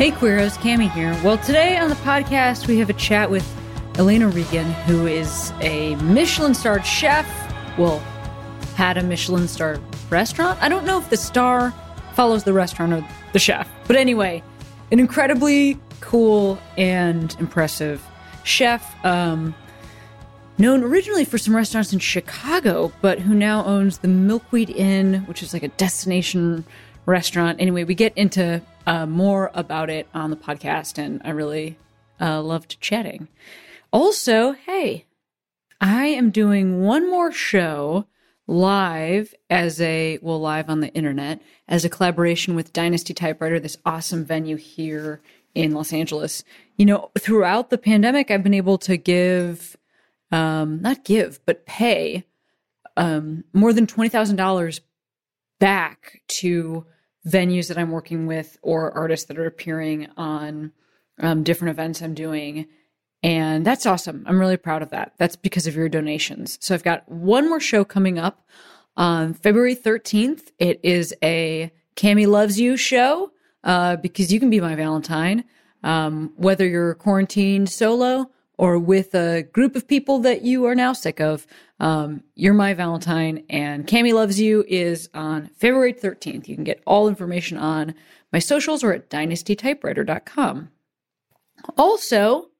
Hey Queeros, Cami here. Well, today on the podcast, we have a chat with Iliana Regan, who is a Michelin starred chef. Well, had a Michelin starred restaurant. I don't know if the star follows the restaurant or the chef. But anyway, an incredibly cool and impressive chef. Um, known originally for some restaurants in Chicago, but who now owns the Milkweed Inn, which is like a destination restaurant. Anyway, we get into uh, more about it on the podcast, and I really uh, loved chatting. Also, hey, I am doing one more show live as a, well, live on the internet as a collaboration with Dynasty Typewriter, this awesome venue here in Los Angeles. You know, throughout the pandemic, I've been able to give, um, not give, but pay um, more than $20,000 back to venues that I'm working with or artists that are appearing on um, different events I'm doing. And that's awesome. I'm really proud of that. That's because of your donations. So I've got one more show coming up on February 13th. It is a Cami Loves You show uh, because you can be my Valentine, um, whether you're quarantined solo or with a group of people that you are now sick of. Um, You're My Valentine and Cami Loves You is on February 13th. You can get all information on my socials or at dynastytypewriter.com. Also,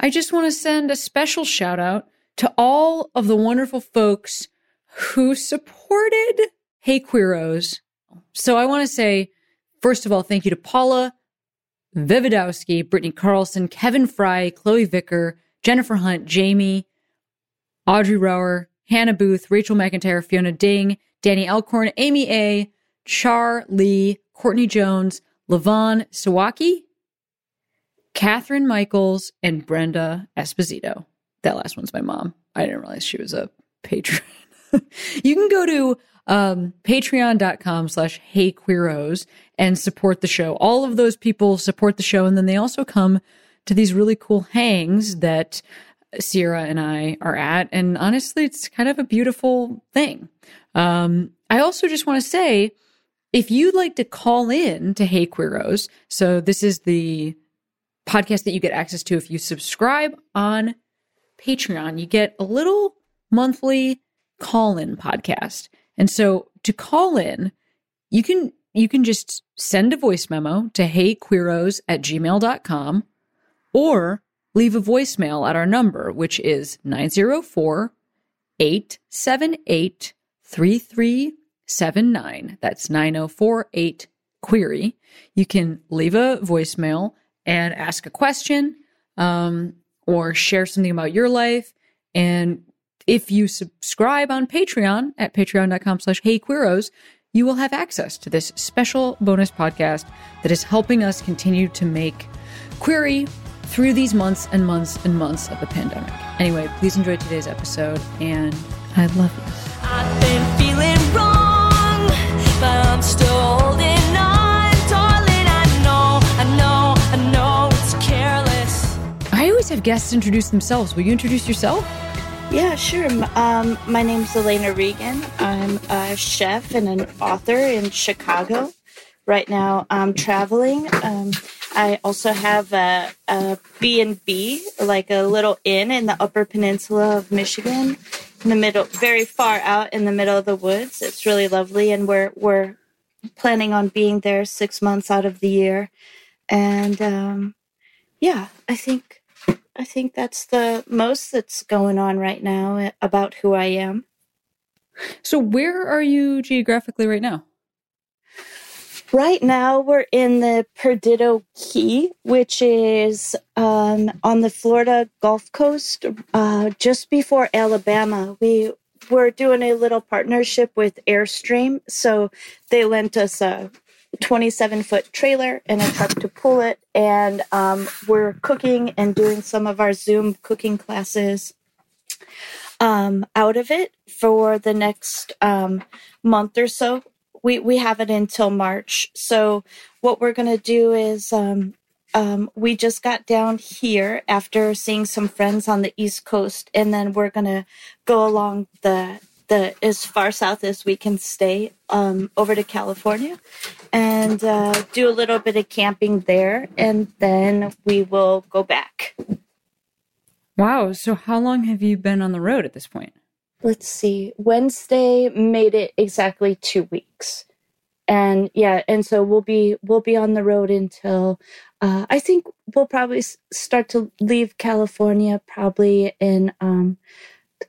I just want to send a special shout out to all of the wonderful folks who supported Hey Queeros. So I want to say, first of all, thank you to Paula Vividowski, Brittany Carlson, Kevin Fry, Chloe Vicker, Jennifer Hunt, Jamie, Audrey Rower, Hannah Booth, Rachel McIntyre, Fiona Ding, Danny Elkhorn, Amy A, Char Lee, Courtney Jones, Levon Sawaki, Catherine Michaels, and Brenda Esposito. That last one's my mom. I didn't realize she was a patron. you can go to um, patreon.com slash hey queeros and support the show. All of those people support the show. And then they also come to these really cool hangs that Sierra and I are at. And honestly, it's kind of a beautiful thing. Um, I also just want to say, if you'd like to call in to Hey Queeros, so this is the podcast that you get access to if you subscribe on Patreon, you get a little monthly call in podcast. And so to call in, you can you can just send a voice memo to heyqueeros at gmail.com or leave a voicemail at our number, which is 904 878 3379. That's 9048 Queery. You can leave a voicemail and ask a question um, or share something about your life. And if you subscribe on Patreon at patreon.com slash heyqueeros, you will have access to this special bonus podcast that is helping us continue to make Queery through these months and months and months of the pandemic. Anyway, please enjoy today's episode, and I love you. I've been feeling wrong, but I'm still holding on. Darling, I know, I know, I know it's careless. I always have guests introduce themselves. Will you introduce yourself? Yeah, sure. Um, my name's Iliana Regan. I'm a chef and an author in Chicago. Right now, I'm traveling. Um, I also have a, a B&B, like a little inn in the Upper Peninsula of Michigan, in the middle, very far out in the middle of the woods. It's really lovely, and we're we're planning on being there six months out of the year. And um, yeah, I think I think that's the most that's going on right now about who I am. So, where are you geographically right now? Right now, we're in the Perdido Key, which is um, on the Florida Gulf Coast, uh, just before Alabama. We were doing a little partnership with Airstream, so they lent us a 27 foot trailer and a truck to pull it. And um, we're cooking and doing some of our Zoom cooking classes um, out of it for the next um, month or so. We, we have it until March. So, what we're going to do is um, um, we just got down here after seeing some friends on the East Coast, and then we're going to go along the the as far south as we can stay um, over to California and uh, do a little bit of camping there, and then we will go back. Wow. So, how long have you been on the road at this point? Let's see. Wednesday made it exactly two weeks. And yeah, and so we'll be we'll be on the road until uh, I think we'll probably start to leave California probably in um,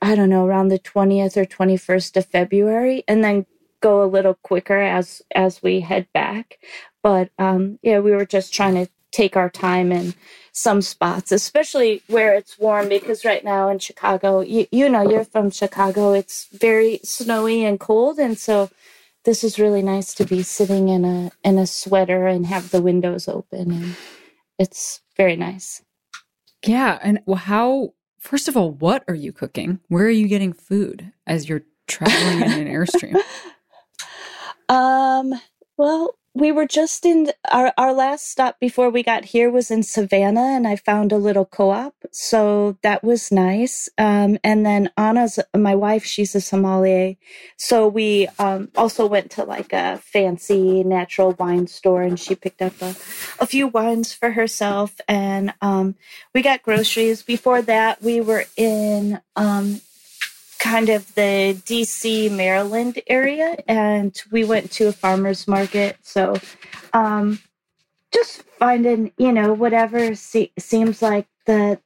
I don't know around the twentieth or twenty first of February, and then go a little quicker as as we head back. But um, yeah, we were just trying to take our time in some spots, especially where it's warm. Because right now in Chicago, you, you know, you're from Chicago, it's very snowy and cold, and so this is really nice to be sitting in a in a sweater and have the windows open and it's very nice. Yeah, and how first of all, what are you cooking? Where are you getting food as you're traveling in an airstream? Um, well, we were just in our, our last stop before we got here was in Savannah and I found a little co-op. So that was nice. Um, and then Anna's, my wife, she's a sommelier. So we, um, also went to like a fancy natural wine store and she picked up a, a few wines for herself. And, um, we got groceries. Before that, we were in, um, kind of the DC, Maryland area, and we went to a farmer's market. So, um, just finding, you know, whatever se- seems like the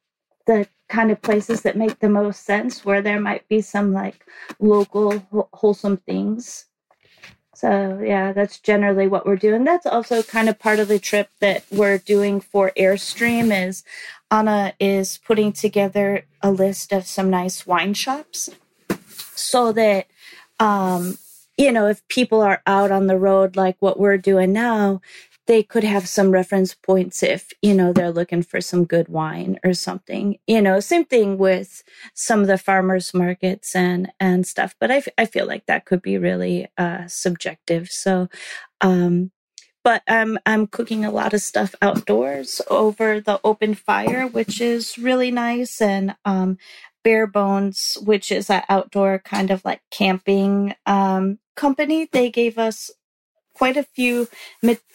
the kind of places that make the most sense, where there might be some like local wh- wholesome things. So yeah, that's generally what we're doing. That's also kind of part of the trip that we're doing for Airstream is Anna is putting together a list of some nice wine shops so that um, you know if people are out on the road like what we're doing now they could have some reference points if you know they're looking for some good wine or something you know same thing with some of the farmers markets and and stuff but i, I feel like that could be really uh subjective so um but I'm I'm cooking a lot of stuff outdoors over the open fire, which is really nice. And um, Bare Bones, which is an outdoor kind of like camping um, company. They gave us quite a few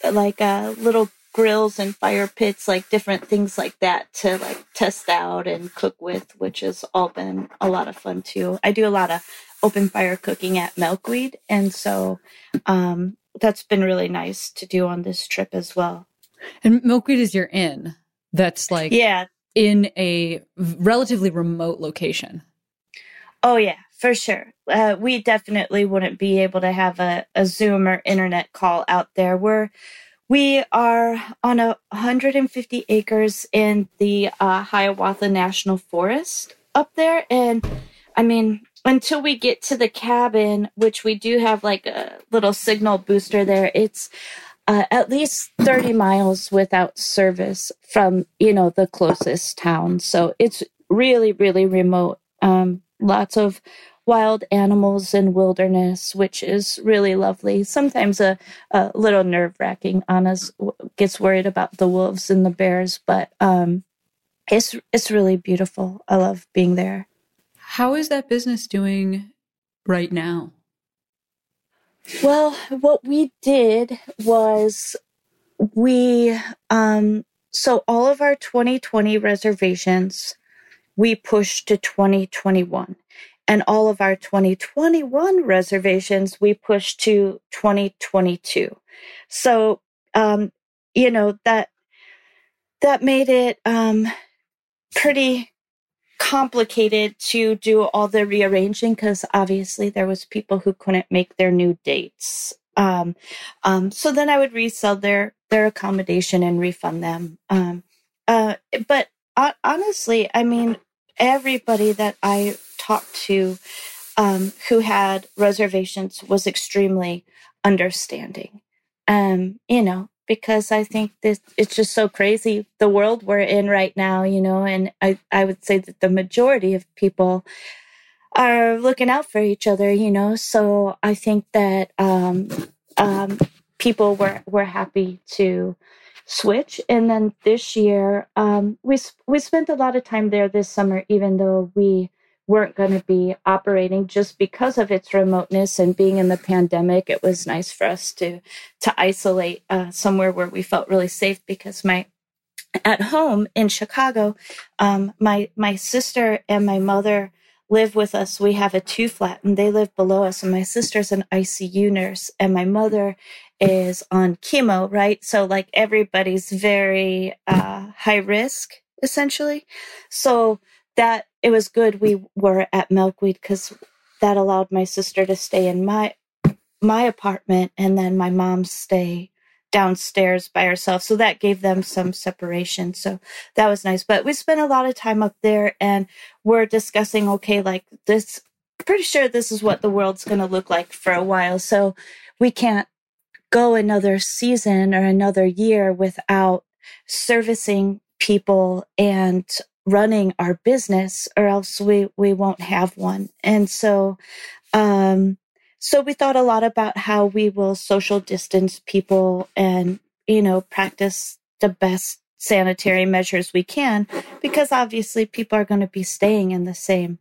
like uh, little grills and fire pits, like different things like that to like test out and cook with, which has all been a lot of fun too. I do a lot of open fire cooking at Milkweed, and so um, that's been really nice to do on this trip as well. And Milkweed is your inn. That's like yeah, in a relatively remote location. Oh, yeah, for sure. Uh, we definitely wouldn't be able to have a, a Zoom or internet call out there. We're we are on a 150 acres in the uh, Hiawatha National Forest up there, and I mean, until we get to the cabin, which we do have like a little signal booster there, it's uh, at least 30 miles without service from you know the closest town. So it's really really remote. Um, lots of wild animals and wilderness which is really lovely. Sometimes a, a little nerve-wracking. Anna gets worried about the wolves and the bears but um, it's it's really beautiful. I love being there. How is that business doing right now well, what we did was we, um, so all of our 2020 reservations we pushed to 2021. And all of our 2021 reservations we pushed to 2022. So, um, you know, that, that made it, um, pretty complicated to do all the rearranging because obviously there was people who couldn't make their new dates. Um, um, so then I would resell their their accommodation and refund them. Um, uh, but uh, honestly, I mean, everybody that I talked to um, who had reservations was extremely understanding. um, you know, because I think this it's just so crazy the world we're in right now, you know, and I, I would say that the majority of people are looking out for each other, you know. So I think that um, um, people were were happy to switch. And then this year, um, we we spent a lot of time there this summer, even though we weren't going to be operating just because of its remoteness and being in the pandemic. It was nice for us to to isolate uh, somewhere where we felt really safe because my at home in Chicago, um, my my sister and my mother live with us. We have a two flat and they live below us. And my sister's an ICU nurse and my mother is on chemo, right? So like everybody's very uh, high risk essentially. So that it was good we were at Milkweed because that allowed my sister to stay in my my apartment and then my mom stay downstairs by herself. So that gave them some separation. So that was nice. But we spent a lot of time up there and we're discussing, okay, like this, pretty sure this is what the world's going to look like for a while. So we can't go another season or another year without servicing people and running our business or else we we won't have one and so um so we thought a lot about how we will social distance people and, you know, practice the best sanitary measures we can because obviously people are going to be staying in the same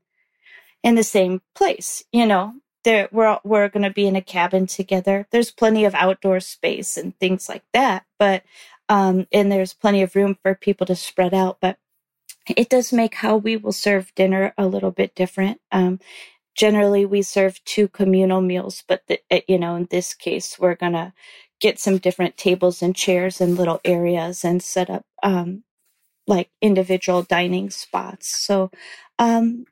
in the same place, you know. There we're we're going to be in a cabin together. There's plenty of outdoor space and things like that, but um and there's plenty of room for people to spread out, but it does make how we will serve dinner a little bit different. Um, generally we serve two communal meals, but the, eh, you know, in this case, we're to get some different tables and chairs and little areas and set up um, like individual dining spots. So, um,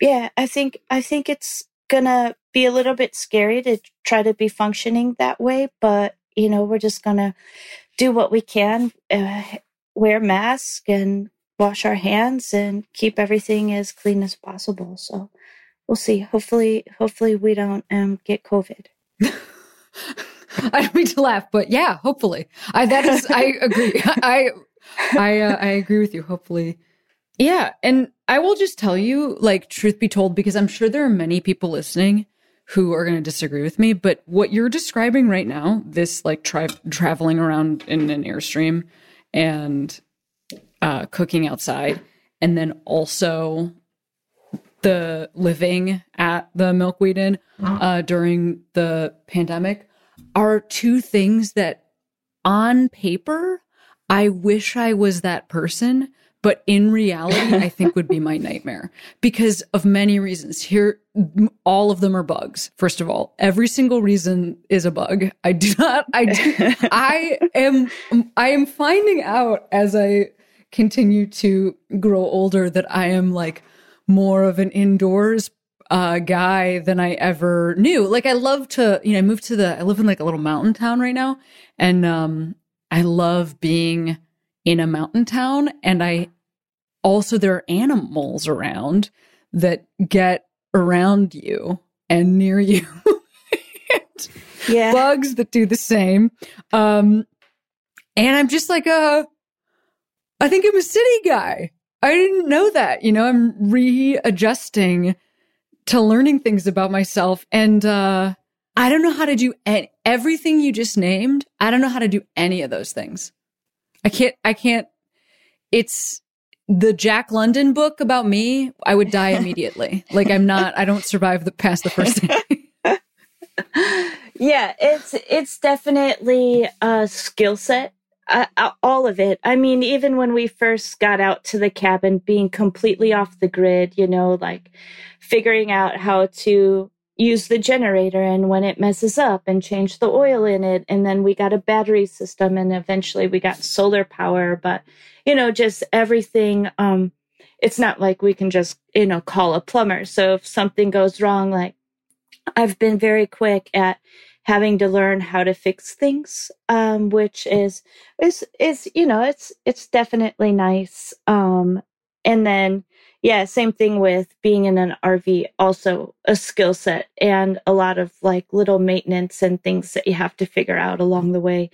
yeah, I think I think it's gonna be a little bit scary to try to be functioning that way, but you know, we're just gonna do what we can, uh, wear masks and wash our hands and keep everything as clean as possible. So, we'll see. Hopefully, hopefully we don't um, get COVID. I don't mean to laugh, but yeah, hopefully. I that is I agree. I I uh, I agree with you. Hopefully. Yeah, and I will just tell you like truth be told because I'm sure there are many people listening who are going to disagree with me, but what you're describing right now, this like tra- traveling around in an airstream and uh, cooking outside and then also the living at the Milkweed Inn uh, during the pandemic are two things that on paper, I wish I was that person, but in reality, I think would be my nightmare because of many reasons. Here, all of them are bugs. First of all, every single reason is a bug. I do not, I do, I am, I am finding out as I continue to grow older that I am like, more of an indoors uh, guy than I ever knew. Like I love to, you know, I moved to the, I live in like a little mountain town right now. And, um, I love being in a mountain town. And I also, there are animals around that get around you and near you. yeah. Bugs that do the same. Um, and I'm just like a, I think I'm a city guy. I didn't know that. You know, I'm readjusting to learning things about myself. And uh, I don't know how to do everything you just named. I don't know how to do any of those things. I can't, I can't, it's the Jack London book about me. I would die immediately. like I'm not, I don't survive the past the first day. yeah, it's, it's definitely a skill set uh, all of it. I mean, even when we first got out to the cabin, being completely off the grid, you know, like figuring out how to use the generator and when it messes up and change the oil in it. And then we got a battery system and eventually we got solar power. But, you know, just everything. Um, it's not like we can just, you know, call a plumber. So if something goes wrong, like I've been very quick at having to learn how to fix things, um, which is is is you know it's it's definitely nice. Um, and then yeah, same thing with being in an RV, also a skill set and a lot of like little maintenance and things that you have to figure out along the way.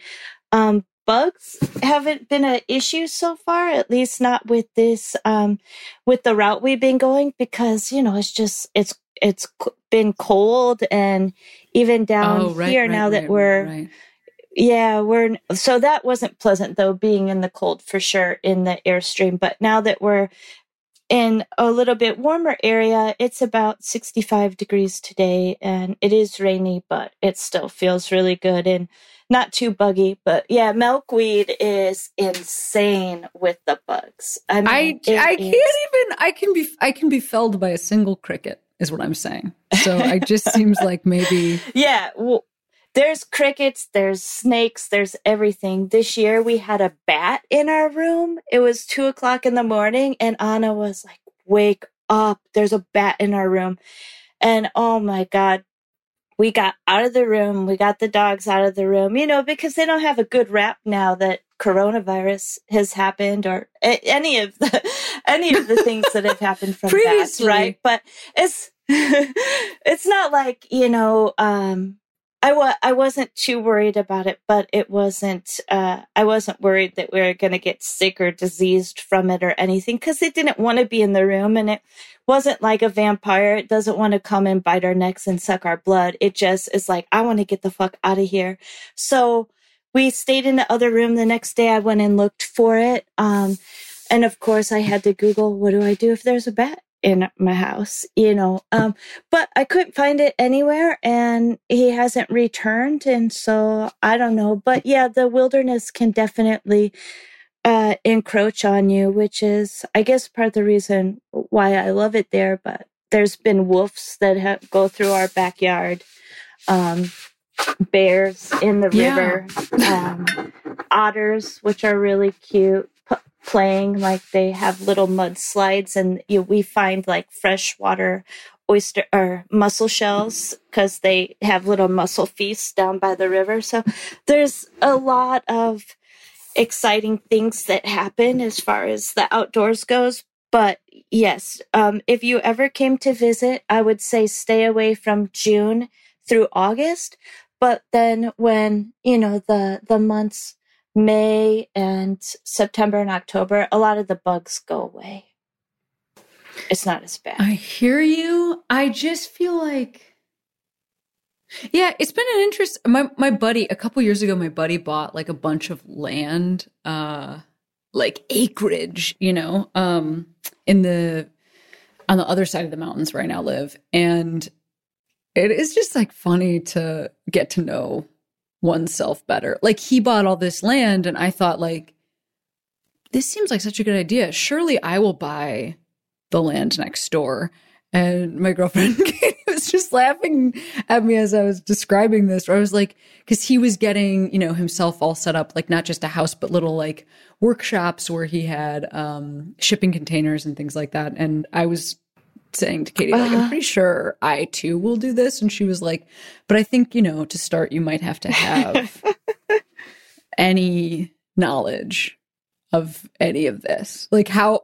Um, bugs haven't been an issue so far, at least not with this, um, with the route we've been going, because, you know, it's just, it's, it's been cold and even down oh, right, here right, now right, that we're, yeah, we're so that wasn't pleasant though, being in the cold for sure in the airstream. But now that we're in a little bit warmer area, it's about 65 degrees today and it is rainy, but it still feels really good and not too buggy. But yeah, milkweed is insane with the bugs. I mean, I, I can't even, I can be, I can be felled by a single cricket is what I'm saying. So it just seems like maybe. Yeah. Well, there's crickets, there's snakes, there's everything. This year we had a bat in our room. It was two o'clock in the morning, and Anna was like, Wake up, there's a bat in our room. And oh my God, we got out of the room. We got the dogs out of the room, you know, because they don't have a good rap now that coronavirus has happened or any of the any of the things that have happened from that, right? But it's it's not like you know um, I wa- I wasn't too worried about it, but it wasn't. Uh, I wasn't worried that we were going to get sick or diseased from it or anything because it didn't want to be in the room, and it wasn't like a vampire. It doesn't want to come and bite our necks and suck our blood. It just is like I want to get the fuck out of here. So we stayed in the other room. The next day, I went and looked for it. Um, and of course, I had to Google, what do I do if there's a bat? In my house, you know. Um, but I couldn't find it anywhere and he hasn't returned. And so I don't know. But yeah, the wilderness can definitely uh, encroach on you, which is, I guess, part of the reason why I love it there. But there's been wolves that have, go through our backyard, um, bears in the yeah. river, um, otters, which are really cute playing like they have little mud slides and you, we find like freshwater oyster or mussel shells because they have little mussel feasts down by the river. So there's a lot of exciting things that happen as far as the outdoors goes. But yes um, if you ever came to visit i would say stay away from june through august. But then when you know the the months May and September and October, a lot of the bugs go away. It's not as bad. I hear you. I just feel like yeah, it's been an interest. My my buddy a couple years ago, my buddy bought like a bunch of land, uh, like acreage, you know, um, in the on the other side of the mountains where I now live, and it is just like funny to get to know oneself better. Like he bought all this land and I thought like this seems like such a good idea. Surely I will buy the land next door. And my girlfriend was just laughing at me as I was describing this. Where I was like, because he was getting, you know, himself all set up, like not just a house, but little like workshops where he had um, shipping containers and things like that. And I was saying to Katie, like, uh, I'm uh-huh. pretty sure I too will do this. And she was like, but I think, you know, to start, you might have to have any knowledge of any of this. Like how,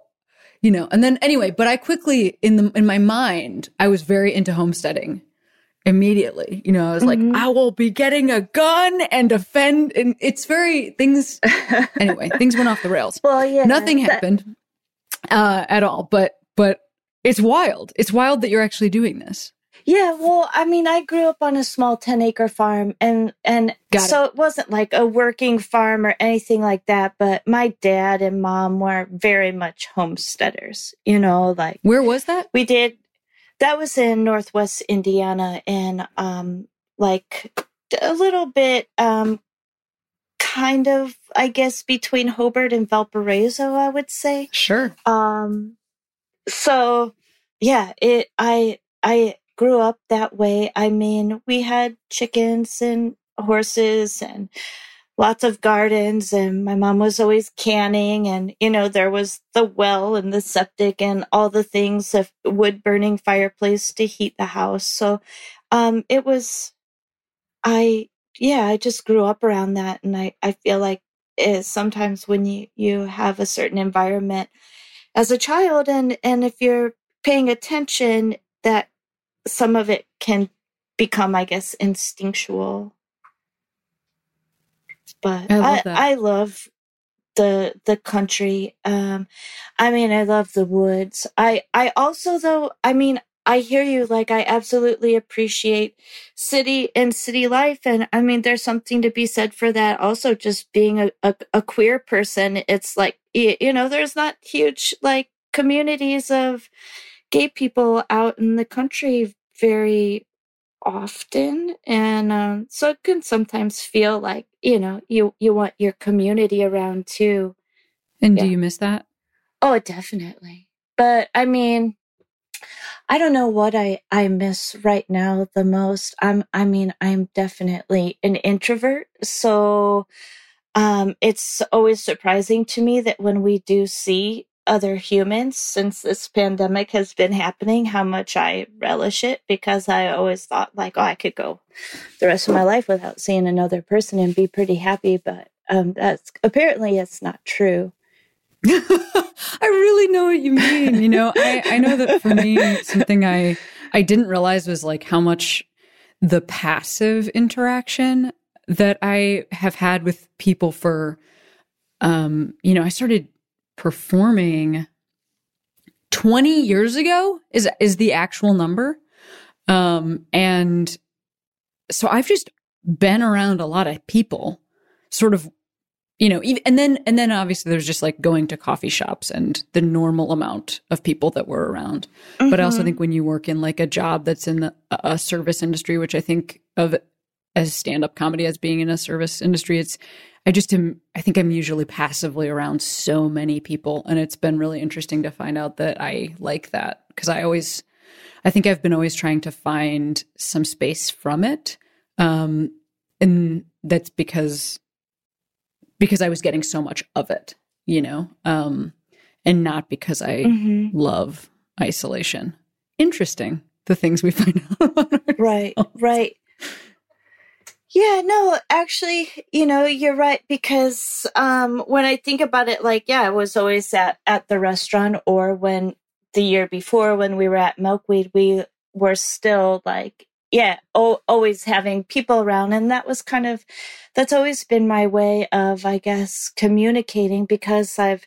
you know, and then anyway, but I quickly in the in my mind, I was very into homesteading immediately. You know, I was mm-hmm. like, I will be getting a gun and defend and it's very things anyway, things went off the rails. Well, yeah. Nothing that- happened uh at all. But but it's wild. It's wild that you're actually doing this. Yeah, well, I mean, I grew up on a small 10 acre farm and and Got so it. it wasn't like a working farm or anything like that, but my dad and mom were very much homesteaders, you know, like Where was that? We did that was in Northwest Indiana and um like a little bit um kind of I guess between Hobart and Valparaiso, I would say. Sure. Um so yeah, it I I grew up that way. I mean, we had chickens and horses and lots of gardens and my mom was always canning and you know there was the well and the septic and all the things of wood burning fireplace to heat the house so um it was i yeah i just grew up around that and i i feel like it, sometimes when you you have a certain environment as a child and and if you're paying attention that some of it can become i guess instinctual. But I love i. I love the the country. Um i mean i love the woods. I i also though i mean i hear you like i absolutely appreciate city and city life and i mean there's something to be said for that. Also just being a, a, a queer person it's like you know there's not huge like communities of gay people out in the country very often and um, so it can sometimes feel like you know you you want your community around too. And do you miss that? oh definitely. But i mean i don't know what i i miss right now the most. I'm i mean i'm definitely an introvert so um it's always surprising to me that when we do see other humans since this pandemic has been happening how much i relish it because i always thought like oh i could go the rest of my life without seeing another person and be pretty happy but um that's apparently it's not true I really know what you mean. You know, I, I know that for me, something I I didn't realize was like how much the passive interaction that I have had with people for um, you know, I started performing 20 years ago is is the actual number. Um and so I've just been around a lot of people sort of you know even, and then and then obviously there's just like going to coffee shops and the normal amount of people that were around but i also Mhm. think when you work in like a job that's in the, a service industry which i think of as stand-up comedy as being in a service industry it's i just am i think i'm usually passively around so many people and it's been really interesting to find out that i like that because i always i think i've been always trying to find some space from it um and that's because because I was getting so much of it, you know, um, and not because I Mhm. love isolation. Interesting, the things we find out. Right, right. Yeah, no, actually, you know, you're right because um when I think about it like yeah, I was always at at the restaurant or when the year before when we were at Milkweed, we were still like yeah, o- always having people around and that was kind of that's always been my way of I guess communicating because I've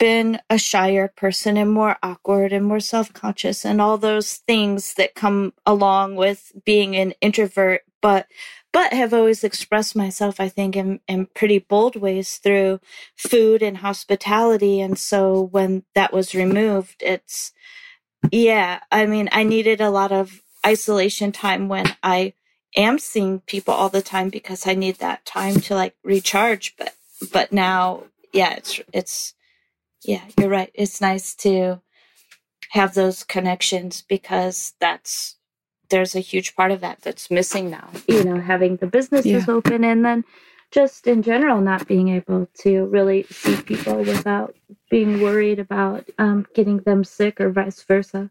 been a shyer person and more awkward and more self-conscious and all those things that come along with being an introvert but but have always expressed myself i think in, in pretty bold ways through food and hospitality and so when that was removed it's yeah i mean i needed a lot of isolation time when i am seeing people all the time because i need that time to like recharge but but now yeah it's it's yeah you're right it's nice to have those connections because that's there's a huge part of that that's missing now you know having the businesses Yeah. open and then just in general not being able to really see people without being worried about um, getting them sick or vice versa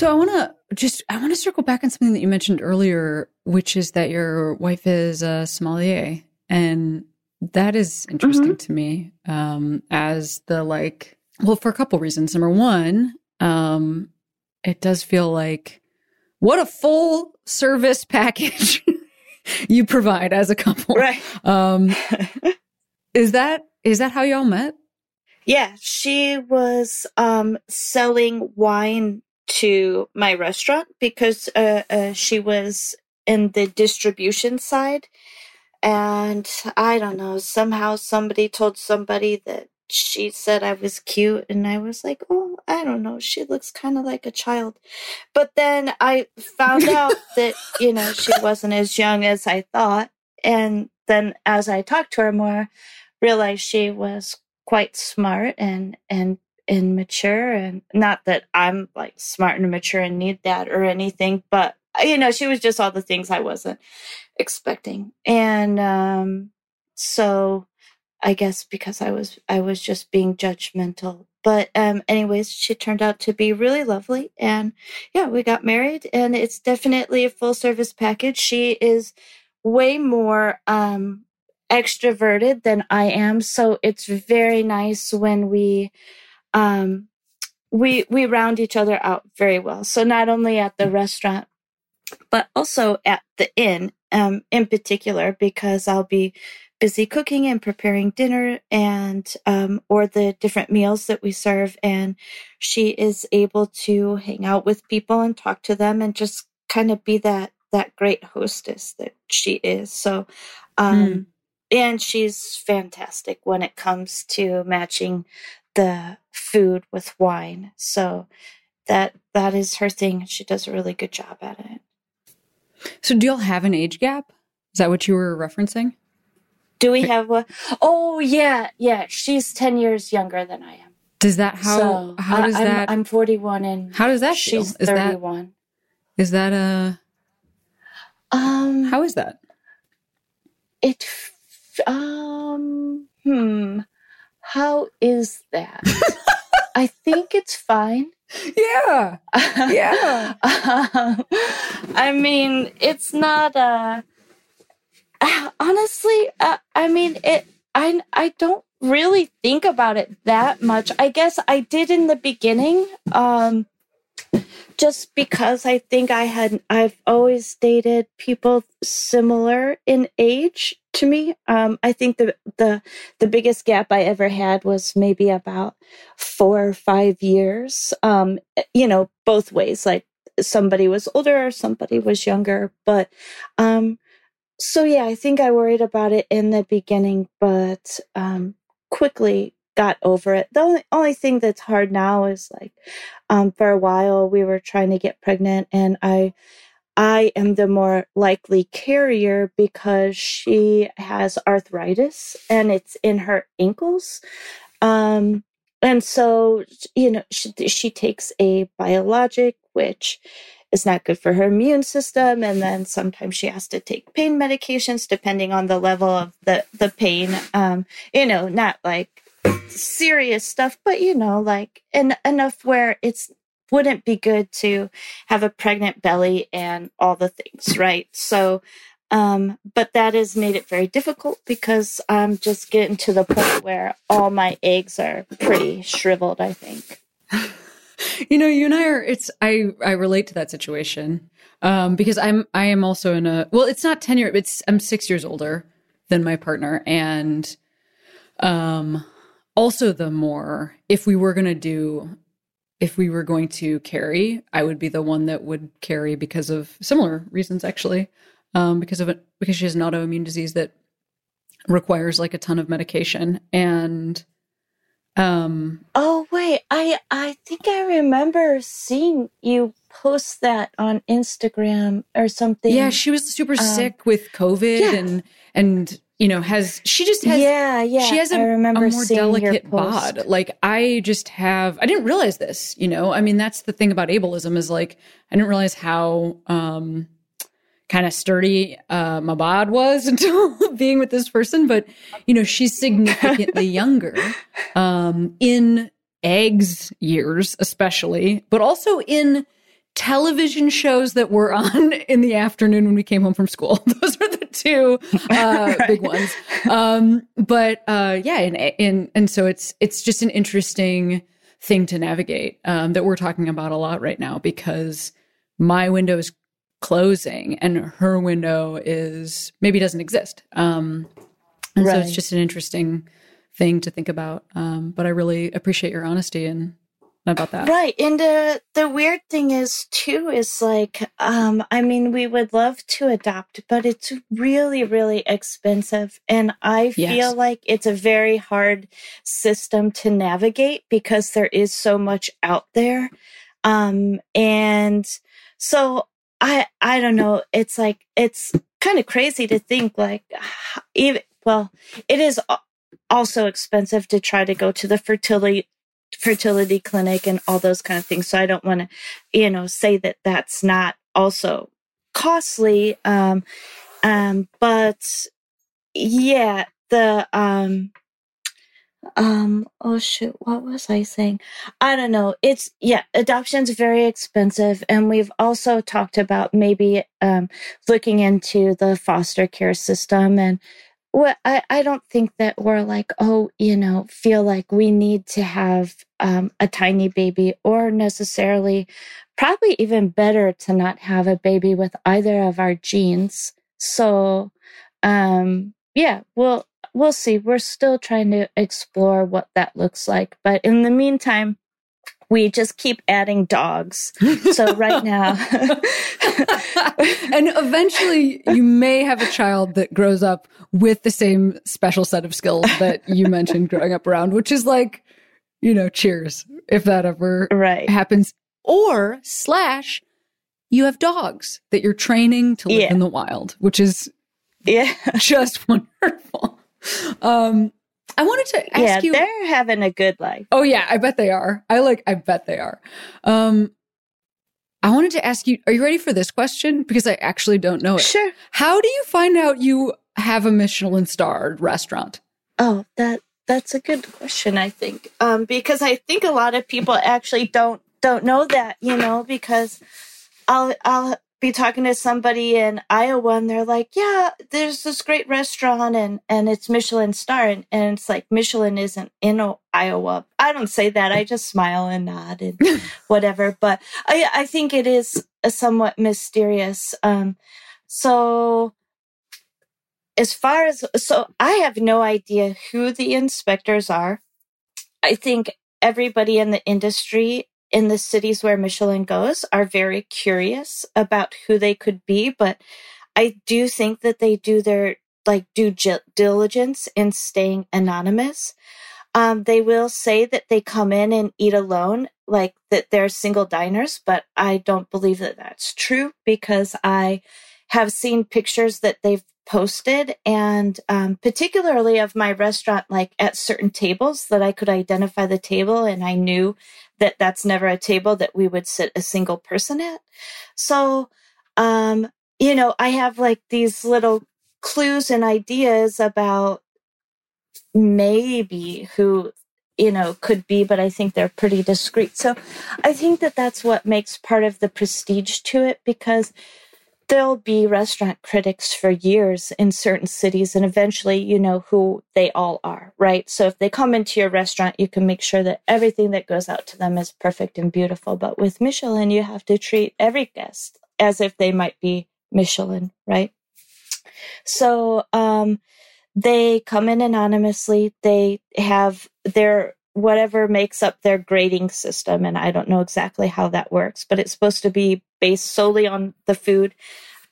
So I want to just I want to circle back on something that you mentioned earlier, which is that your wife is a sommelier, and that is interesting to me. Um, as the like, well, for a couple reasons. Number one, um, it does feel like what a full service package you provide as a couple. right Um, is that is that how y'all met? Yeah, she was um, selling wine to my restaurant because uh, uh, she was in the distribution side. And I don't know, somehow somebody told somebody that she said I was cute, and I was like, oh, I don't know, she looks kind of like a child. But then I found out that, you know, she wasn't as young as I thought. And then as I talked to her more, realized she was quite smart and, and, and mature and not that I'm like smart and mature and need that or anything, but you know, she was just all the things I wasn't expecting. And um so I guess because I was I was just being judgmental. But um anyways, she turned out to be really lovely and yeah, we got married and it's definitely a full service package. She is way more um extroverted than I am, so it's very nice when we um we we round each other out very well. So not only at the restaurant but also at the inn um in particular because I'll be busy cooking and preparing dinner and um, or the different meals that we serve and she is able to hang out with people and talk to them and just kind of be that that great hostess that she is so um Mm. and she's fantastic when it comes to matching the food with wine so that that is her thing she does a really good job at it So, do y'all have an age gap? Is that what you were referencing? do we have a oh yeah yeah she's 10 years younger than i am Does that how So, how does I'm, that I'm 41 and how does that she's 31. is that a um, how is that? it, um, hmm, how is that? I think it's fine. Yeah. Yeah. Um, I mean, it's not, uh, honestly, uh, I mean, it, I, I don't really think about it that much. I guess I did in the beginning. Um, just because I think I had I've always dated people similar in age to me. Um, I think the the the biggest gap I ever had was maybe about four or five years. Um, you know, both ways. Like somebody was older or somebody was younger. But um, so yeah, I think I worried about it in the beginning, but um, quickly got over it. The only only thing that's hard now is like um, for a while we were trying to get pregnant and i i am the more likely carrier because she has arthritis and it's in her ankles um, and so you know she, she takes a biologic which is not good for her immune system and then sometimes she has to take pain medications depending on the level of the the pain um, you know not like serious stuff, but you know, like en- enough where it's wouldn't be good to have a pregnant belly and all the things, right? So, um, but that has made it very difficult because I'm just getting to the point where all my eggs are pretty shriveled, I think. You know, you and I are it's I I relate to that situation. Um because I'm I am also in a well, it's not 10 years, it's I'm 6 years older than my partner and um also the more if we were going to do if we were going to carry, I would be the one that would carry because of similar reasons actually. Um because of it because she has an autoimmune disease that requires like a ton of medication and um Oh wait, I I think I remember seeing you post that on Instagram or something. Yeah, she was super Um, sick with COVID yeah. and and you know has she just has yeah, yeah. she has a, I remember a more delicate bod. Like I just have I didn't realize this, you know. I mean that's the thing about ableism is like I didn't realize how um kind of sturdy uh my bod was until being with this person, but you know, she's significantly younger um in eggs years especially, but also in television shows that were on in the afternoon when we came home from school. Those are the two uh, big ones. Um, but uh, yeah, and, and and so it's it's just an interesting thing to navigate um, that we're talking about a lot right now because my window is closing and her window is maybe doesn't exist. Um, and so it's just an interesting thing to think about. Um, but I really appreciate your honesty and about that. Right. And the the weird thing is too is like um I mean we would love to adopt but it's really really expensive and I Yes. feel like it's a very hard system to navigate because there is so much out there. Um and so I I don't know it's like it's kind of crazy to think like even well it is also expensive to try to go to the fertility fertility clinic and all those kind of things. So I don't want to, you know, say that that's not also costly. Um, um, but yeah, the, um, um, oh shoot, what was I saying? I don't know. It's, yeah, adoption's very expensive. And we've also talked about maybe, um, looking into the foster care system and, well, I, I don't think that we're like, oh, you know, feel like we need to have um, a tiny baby or necessarily, probably even better to not have a baby with either of our genes. So, um, yeah, we'll, we'll see. We're still trying to explore what that looks like. But in the meantime, we just keep adding dogs. So right now, and eventually you may have a child that grows up with the same special set of skills that you mentioned growing up around, which is like, you know, cheers if that ever right. happens. Or slash, you have dogs that you're training to live Yeah. in the wild, which is Yeah. just wonderful. Um, I wanted to ask Yeah. you. They're having a good life. Oh yeah, I bet they are. I like. I bet they are. Um, I wanted to ask you. Are you ready for this question? Because I actually don't know it. Sure. How do you find out you have a Michelin starred restaurant? Oh, that that's a good question. I think um, because I think a lot of people actually don't don't know that. You know, because I'll I'll be talking to somebody in Iowa and they're like, "Yeah, there's this great restaurant and and it's Michelin star and, and it's like Michelin isn't in O- Iowa." I don't say that. I just smile and nod and whatever. But I I think it is a somewhat mysterious. Um, so as far as so I have no idea who the inspectors are. I think everybody in the industry in the cities where Michelin goes are very curious about who they could be, but I do think that they do their like due diligence in staying anonymous. Um, they will say that they come in and eat alone, like that they're single diners, but I don't believe that that's true because I have seen pictures that they've posted and um, particularly of my restaurant like at certain tables that i could identify the table and i knew that that's never a table that we would sit a single person at. So um you know i have like these little clues and ideas about maybe who you know could be but i think they're pretty discreet. So i think that that's what makes part of the prestige to it because there'll be restaurant critics for years in certain cities and eventually you know who they all are right? So if they come into your restaurant you can make sure that everything that goes out to them is perfect and beautiful. But with michelin you have to treat every guest as if they might be michelin right? So um they come in anonymously. They have their whatever makes up their grading system and i don't know exactly how that works but it's supposed to be based solely on the food.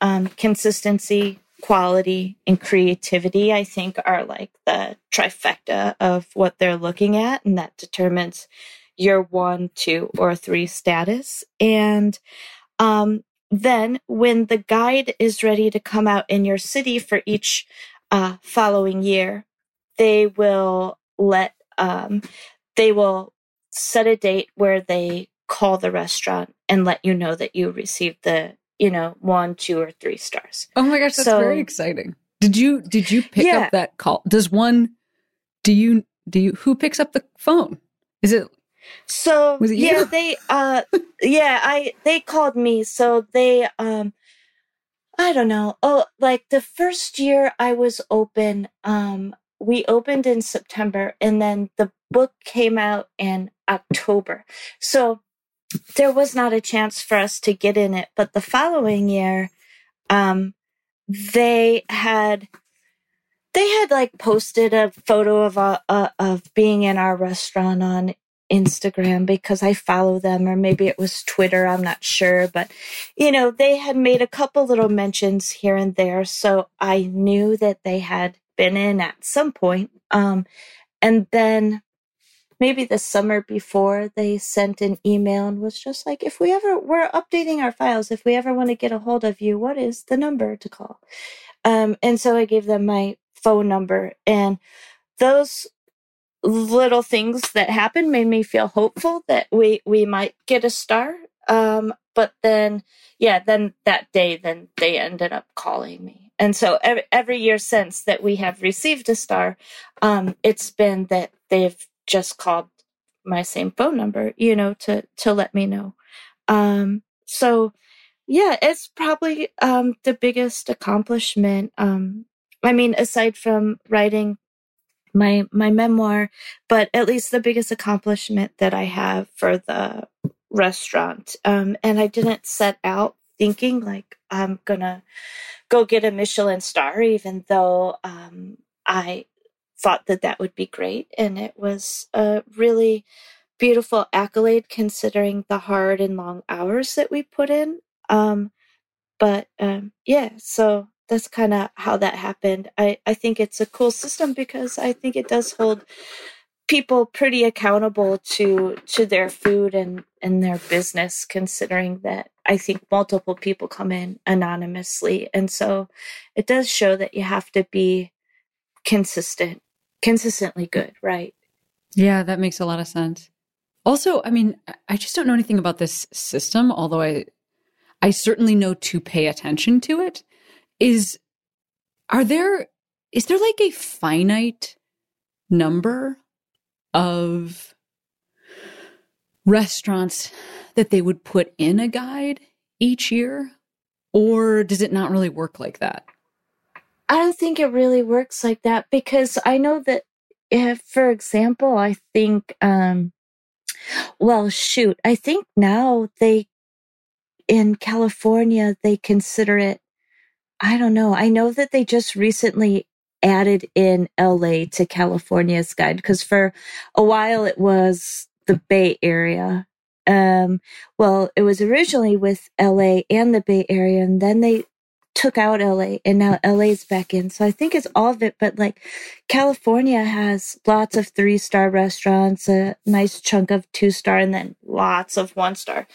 Um, consistency quality and creativity i think are like the trifecta of what they're looking at and that determines your one two or three status. And um, then when the guide is ready to come out in your city for each uh, following year they will let um, they will set a date where they call the restaurant and let you know that you received the you know one two or three stars Oh my gosh, that's So- very exciting. Did you did you pick Yeah. up that call? Does one do you do you who picks up the phone? Is it so Was it yeah they uh yeah i they called me so they um i don't know oh like the first year i was open um we opened in september and then the book came out in october so there was not a chance for us to get in it but the following year um they had they had like posted a photo of a, a of being in our restaurant on Instagram because I follow them, or maybe it was Twitter. I'm not sure, but you know, they had made a couple little mentions here and there, so I knew that they had been in at some point. Um, and then maybe the summer before, they sent an email and was just like, "If we ever we're updating our files, if we ever want to get a hold of you, what is the number to call?" Um, and so I gave them my phone number, and those little things that happened made me feel hopeful that we we might get a star um but then yeah then that day then they ended up calling me and so every, every year since that we have received a star um it's been that they've just called my same phone number you know to to let me know um so yeah it's probably um the biggest accomplishment um i mean aside from writing my my memoir, but at least the biggest accomplishment that I have for the restaurant. Um, and I didn't set out thinking like I'm gonna go get a Michelin star, even though um, I thought that that would be great, and it was a really beautiful accolade considering the hard and long hours that we put in. Um, but um, yeah, so that's kind of how that happened. I, I think it's a cool system because I think it does hold people pretty accountable to to their food and and their business considering that I think multiple people come in anonymously and so it does show that you have to be consistent consistently good right? Yeah that makes a lot of sense. Also i mean i just don't know anything about this system although i i certainly know to pay attention to it. Is are there is there like a finite number of restaurants that they would put in a guide each year or does it not really work like that i don't think it really works like that because i know that if for example i think um well shoot i think now they in california they consider it I don't know. I know that they just recently added in LA to California's guide because for a while it was the Bay Area. Um, well, it was originally with LA and the Bay Area, and then they took out LA and now LA's back in. So I think it's all of it, but like California has lots of three star restaurants, a nice chunk of two star, and then lots of one star.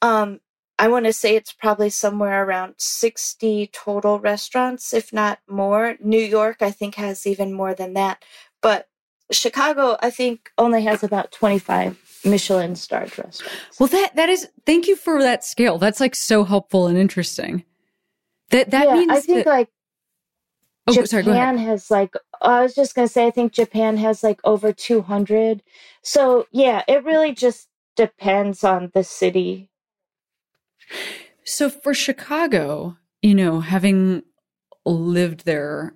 Um, I want to say it's probably somewhere around 60 total restaurants, if not more. New York, I think, has even more than that. But Chicago, I think, only has about 25 Michelin starred restaurants. Well, that that is thank you for that scale. That's like so helpful and interesting. That that yeah, means I think that, like oh, Japan sorry, has like I was just gonna say I think Japan has like over 200. So yeah, it really just depends on the city So for Chicago, you know, having lived there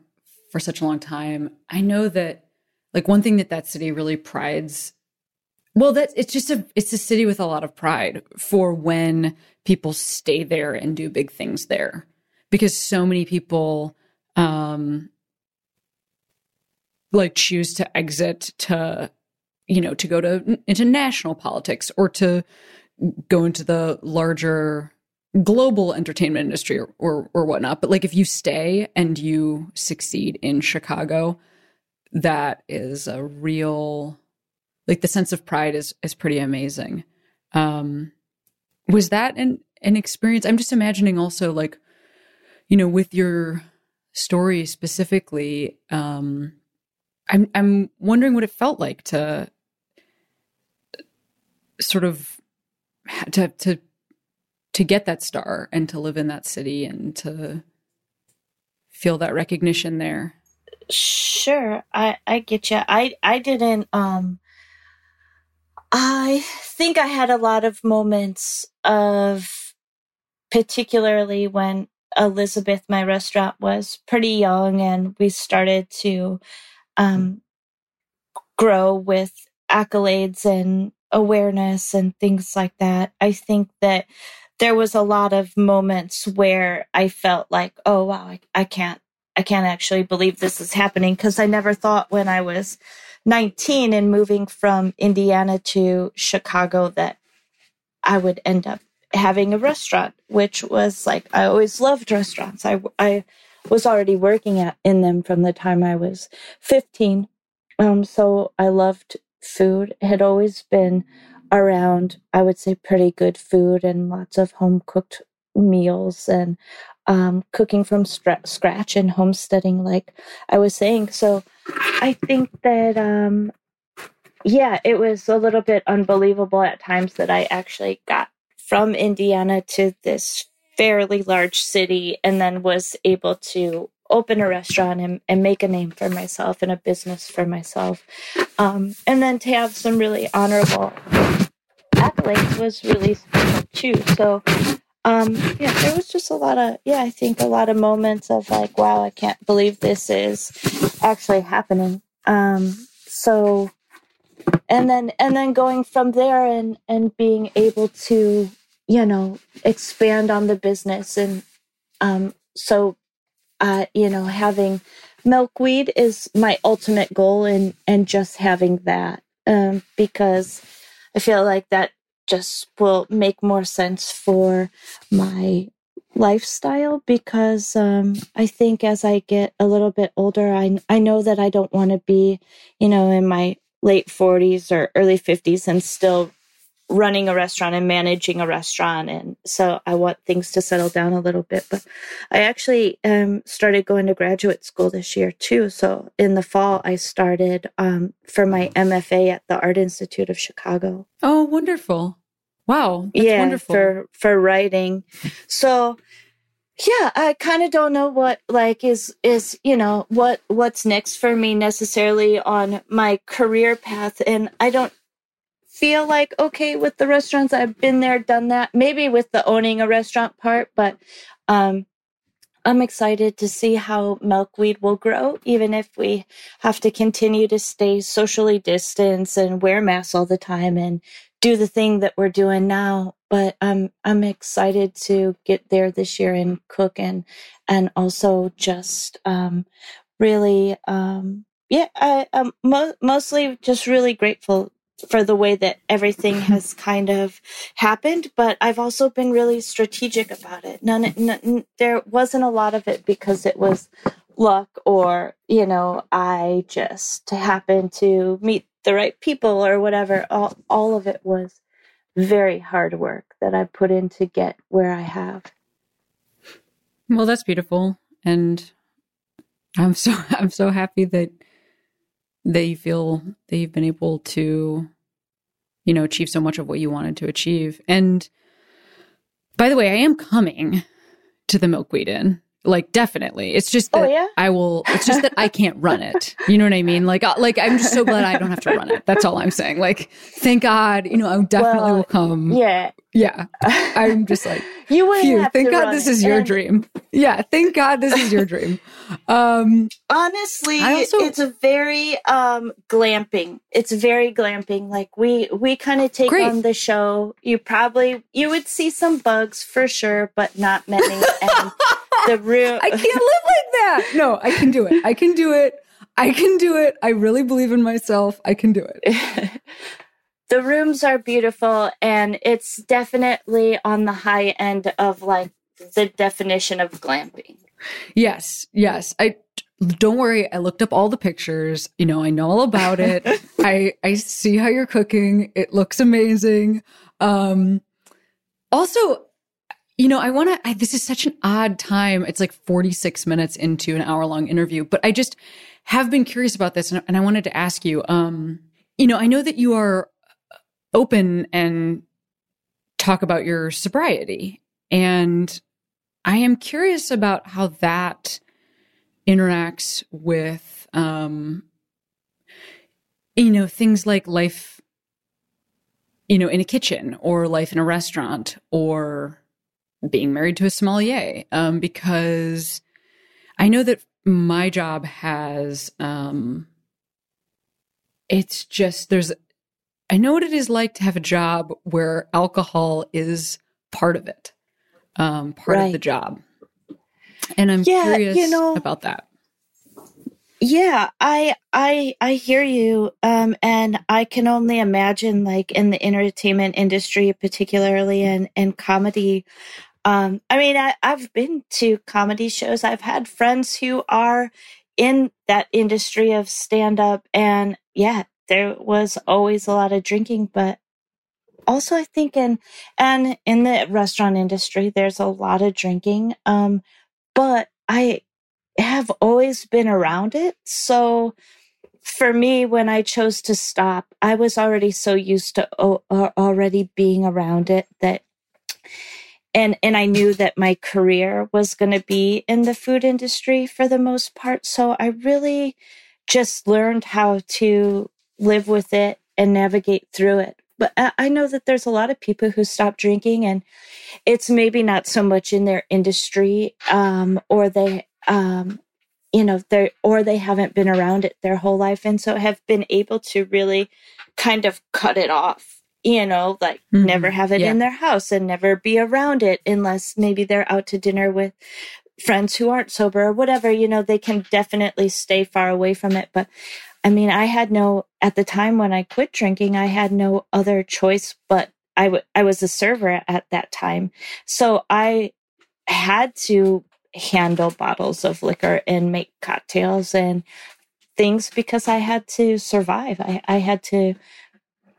for such a long time, I know that like one thing that that city really prides well that it's just a it's a city with a lot of pride for when people stay there and do big things there because so many people um like choose to exit to you know to go to into national politics or to go into the larger global entertainment industry or, or, or whatnot. But like if you stay and you succeed in Chicago, that is a real like the sense of pride is is pretty amazing. Um was that an an experience? I'm just imagining also like, you know, with your story specifically, um I'm I'm wondering what it felt like to sort of to to to get that star and to live in that city and to feel that recognition there. Sure, I I get you. I I didn't um I think I had a lot of moments of particularly when Elizabeth my restaurant was pretty young and we started to um grow with accolades and awareness and things like that. I think that there was a lot of moments where I felt like, oh wow, I, I can't I can't actually believe this is happening because I never thought when I was 19 and moving from Indiana to Chicago that I would end up having a restaurant, which was like, I always loved restaurants. I, I was already working at, in them from the time I was 15. Um, so I loved food, had always been around, I would say, pretty good food and lots of home cooked meals and um, cooking from scratch and homesteading, like I was saying. So I think that, um, yeah, it was a little bit unbelievable at times that I actually got from Indiana to this fairly large city and then was able to open a restaurant and, and make a name for myself and a business for myself. Um, and then to have some really honorable accolades was really special too. So, um, yeah, there was just a lot of, yeah, I think a lot of moments of like, wow, I can't believe this is actually happening. Um, so, and then, and then going from there and, and being able to, you know, expand on the business. And, um, so uh, you know, having milkweed is my ultimate goal and and just having that um, because I feel like that just will make more sense for my lifestyle because um, I think as I get a little bit older, I I know that I don't want to be, you know, in my late 40s or early 50s and still running a restaurant and managing a restaurant. And so i want things to settle down a little bit but i actually um, started going to graduate school this year too. So in the fall i started um, for my mfa at the art institute of chicago. Oh wonderful. Wow yeah wonderful. for for writing. So yeah i kind of don't know what like is is you know what what's next for me necessarily on my career path. And i don't feel like okay with the restaurants. I've been there, done that. Maybe with the owning a restaurant part, but um, I'm excited to see how milkweed will grow, even if we have to continue to stay socially distanced and wear masks all the time and do the thing that we're doing now. But I'm I'm excited to get there this year and cook and and also just um, really um, yeah I, am mo- mostly just really grateful for the way that everything has kind of happened, but I've also been really strategic about it. None, none, there wasn't a lot of it because it was luck or, you know, I just happened to meet the right people or whatever. All, all of it was very hard work that I put in to get where I have. Well, that's beautiful. And I'm so, I'm so happy that that you feel that you've been able to, you know, achieve so much of what you wanted to achieve. And by the way, I am coming to the Milkweed Inn. Like definitely. It's just oh, that oh, yeah? I will it's just that I can't run it. You know what I mean? Like uh, like I'm just so glad I don't have to run it. That's all I'm saying. Like thank God, you know, I definitely well, will come. Yeah. Yeah. I'm just like you would phew, thank God this is your dream. Yeah, thank God this is your dream. Um honestly, also, it's a very um glamping. It's very glamping. Like we we kind of take great. on the show. You probably you would see some bugs for sure, but not many and the room I can't live like that. No, I can do it. I can do it. I can do it. I really believe in myself. I can do it. The rooms are beautiful and it's definitely on the high end of like the definition of glamping. Yes, yes. I don't worry, I looked up all the pictures. You know, I know all about it. I I see how you're cooking. It looks amazing. Um also you know, I want to this is such an odd time. It's like 46 minutes into an hour long interview, but I just have been curious about this and, and I wanted to ask you um you know, I know that you are open and talk about your sobriety. And I am curious about how that interacts with, um, you know, things like life, you know, in a kitchen or life in a restaurant or being married to a sommelier. Um, because I know that my job has, um, it's just, there's I know what it is like to have a job where alcohol is part of it, um, part right. of the job. And I'm yeah, curious you know, about that. Yeah, I I I hear you. Um and I can only imagine like in the entertainment industry particularly in in comedy um I mean I I've been to comedy shows. I've had friends who are in that industry of stand up and yeah, there was always a lot of drinking but also I think in and in the restaurant industry there's a lot of drinking um but I have always been around it. So for me, when I chose to stop, I was already so used to o- already being around it that, and and I knew that my career was going to be in the food industry for the most part. So I really just learned how to live with it and navigate through it. But I know that there's a lot of people who stop drinking and it's maybe not so much in their industry um, or they um, you know, they or they haven't been around it their whole life and so have been able to really kind of cut it off, you know, like mm-hmm. never have it yeah. in their house and never be around it unless maybe they're out to dinner with friends who aren't sober or whatever, you know, they can definitely stay far away from it. But I mean, I had no, at the time when I quit drinking, I had no other choice but I, w- I was a server at that time. So I had to handle bottles of liquor and make cocktails and things because I had to survive. I, I had to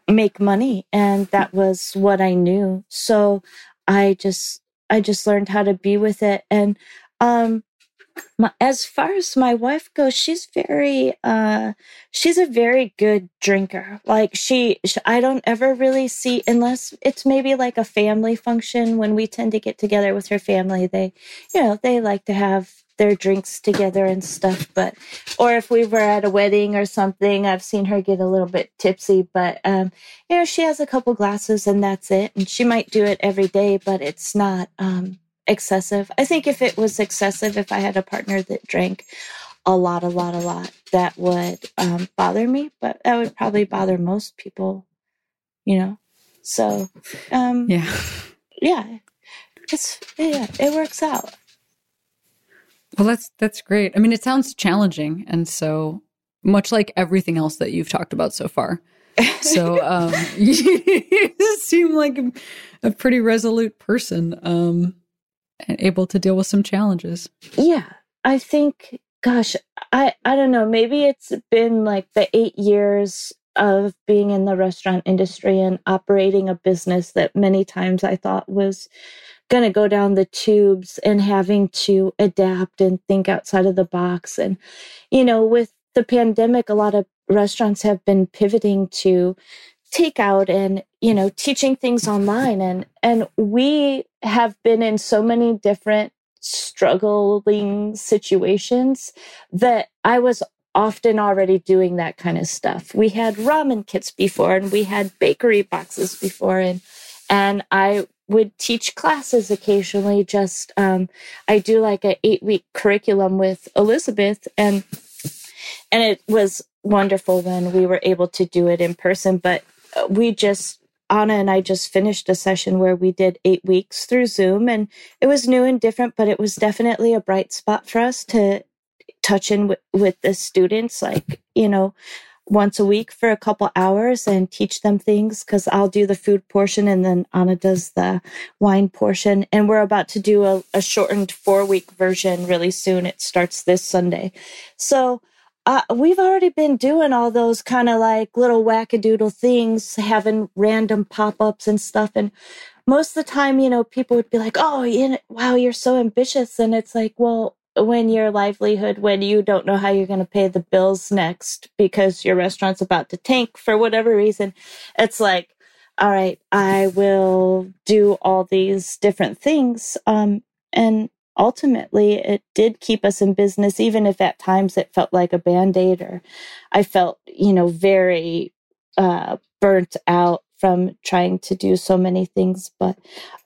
make money and that was what I knew. So I just I just learned how to be with it and um my, as far as my wife goes, she's very, uh, she's a very good drinker. Like she, she, I don't ever really see, unless it's maybe like a family function when we tend to get together with her family. They, you know, they like to have their drinks together and stuff. But, or if we were at a wedding or something, I've seen her get a little bit tipsy. But, um, you know, she has a couple glasses and that's it. And she might do it every day, but it's not, um, excessive. I think if it was excessive, if I had a partner that drank a lot, a lot, a lot, that would um, bother me, but that would probably bother most people, you know? So, um, yeah. Yeah. It's, yeah, it works out. Well, that's, that's great. I mean, it sounds challenging. And so much like everything else that you've talked about so far. So, um, you seem like a, a pretty resolute person. Um, able to deal with some challenges. Yeah. I think gosh, I I don't know, maybe it's been like the 8 years of being in the restaurant industry and operating a business that many times I thought was going to go down the tubes and having to adapt and think outside of the box and you know with the pandemic a lot of restaurants have been pivoting to takeout and you know teaching things online. And and we have been in so many different struggling situations that I was often already doing that kind of stuff. We had ramen kits before and we had bakery boxes before and and I would teach classes occasionally. Just um, I do like a 8 week curriculum with Elizabeth and and it was wonderful when we were able to do it in person. But we just Anna and I just finished a session where we did eight weeks through Zoom, and it was new and different, but it was definitely a bright spot for us to touch in with, with the students, like, you know, once a week for a couple hours and teach them things because I'll do the food portion and then Anna does the wine portion. And we're about to do a, a shortened four week version really soon. It starts this Sunday. So, uh, we've already been doing all those kind of like little wackadoodle things, having random pop ups and stuff. And most of the time, you know, people would be like, oh, you know, wow, you're so ambitious. And it's like, well, when your livelihood, when you don't know how you're going to pay the bills next because your restaurant's about to tank for whatever reason, it's like, all right, I will do all these different things. Um, and ultimately it did keep us in business, even if at times it felt like a band aid or I felt, you know, very uh, burnt out from trying to do so many things. But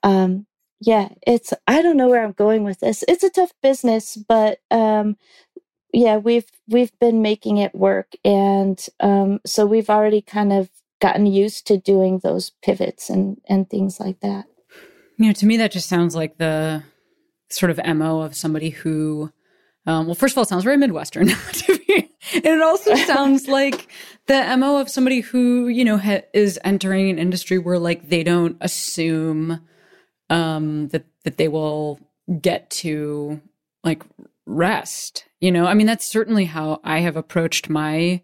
um, yeah, it's, I don't know where I'm going with this. It's a tough business, but um, yeah, we've, we've been making it work. And um, so we've already kind of gotten used to doing those pivots and, and things like that. You know, to me, that just sounds like the sort of mo of somebody who um, well first of all it sounds very midwestern to be and it also sounds like the mo of somebody who you know ha- is entering an industry where like they don't assume um that that they will get to like rest you know? I mean that's certainly how i have approached my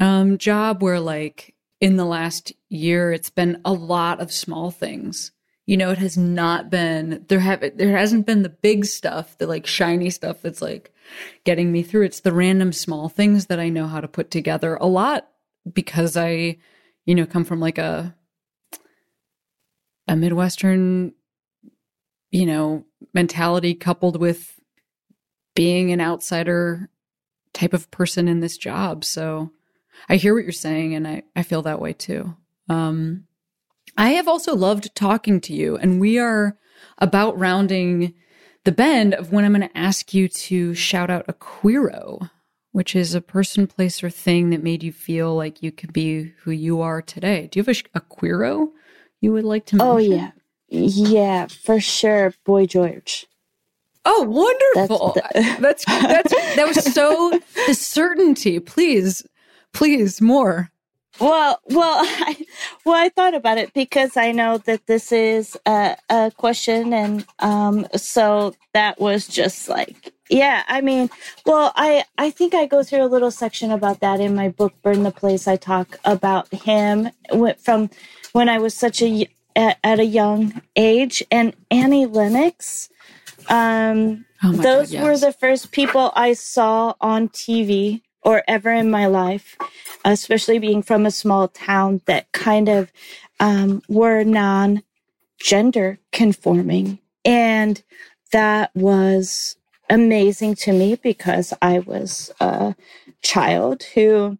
um job where like in the last year it's been a lot of small things you know it has not been there have there hasn't been the big stuff the like shiny stuff that's like getting me through. It's the random small things that i know how to put together a lot because i you know come from like a a midwestern you know mentality coupled with being an outsider type of person in this job. So i hear what you're saying and i i feel that way too. Um I have also loved talking to you, and we are about rounding the bend of when I'm going to ask you to shout out a queero, which is a person, place, or thing that made you feel like you could be who you are today. Do you have a, a queero you would like to oh, mention? Oh, yeah. Yeah, for sure. Boy George. Oh, wonderful. That's, the- that's, that's, that was so the certainty. Please, please, more. Well, well, I, well, I thought about it because I know that this is a, a question, and um, so that was just like, yeah. I mean, well, I I think I go through a little section about that in my book, "Burn the Place." I talk about him from when I was such a at, at a young age, and Annie Lennox. Um, oh those God, yes. were the first people I saw on TV or ever in my life, especially being from a small town that kind of um, were non gender conforming. And that was amazing to me because I was a child who,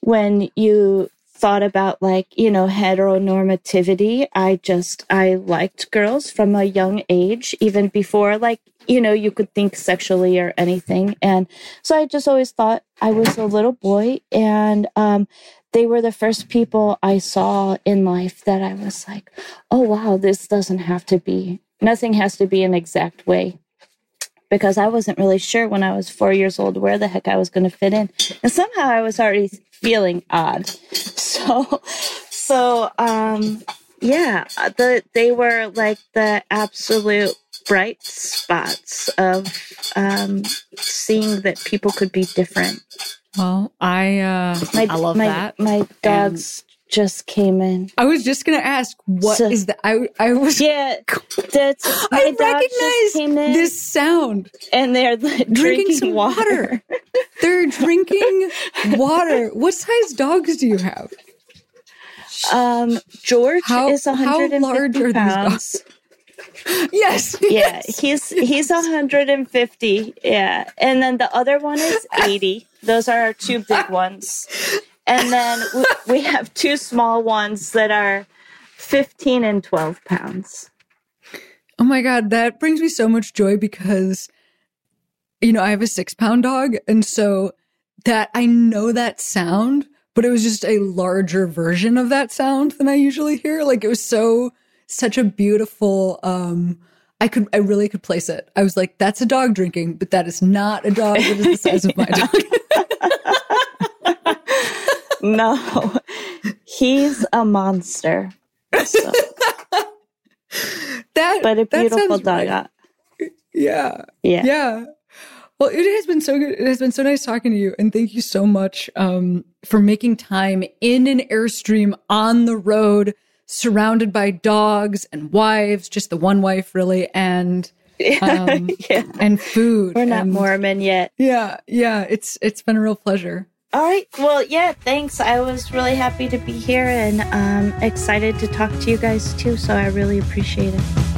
when you thought about like, you know, heteronormativity, I just, I liked girls from a young age, even before like you know, you could think sexually or anything. And so I just always thought I was a little boy. And um, they were the first people I saw in life that I was like, oh, wow, this doesn't have to be, nothing has to be an exact way. Because I wasn't really sure when I was four years old where the heck I was going to fit in. And somehow I was already feeling odd. So, so, um, yeah, the, they were like the absolute bright spots of um, seeing that people could be different. Well, I uh, my, I love my, that. My dogs just came in. I was just gonna ask, what so, is that? I I was yeah. That's I recognize this sound, and they're drinking, drinking some water. water. they're drinking water. What size dogs do you have? Um, George how, is 150 how large pounds. Are these dogs? yes. Yeah, he's he's 150. Yeah, and then the other one is 80. Those are our two big ones, and then we, we have two small ones that are 15 and 12 pounds. Oh my god, that brings me so much joy because you know I have a six pound dog, and so that I know that sound, but it was just a larger version of that sound than I usually hear. Like it was so such a beautiful um I could I really could place it. I was like, that's a dog drinking, but that is not a dog that is the size of my dog. no. He's a monster. So. that but a beautiful dog. Right. Yeah. Yeah. Yeah. Well, it has been so good. It has been so nice talking to you. And thank you so much um, for making time in an Airstream on the road surrounded by dogs and wives, just the one wife really, and um, yeah. and food. We're not and, Mormon yet. Yeah, yeah. It's it's been a real pleasure. All right. Well, yeah. Thanks. I was really happy to be here and um, excited to talk to you guys too. So I really appreciate it.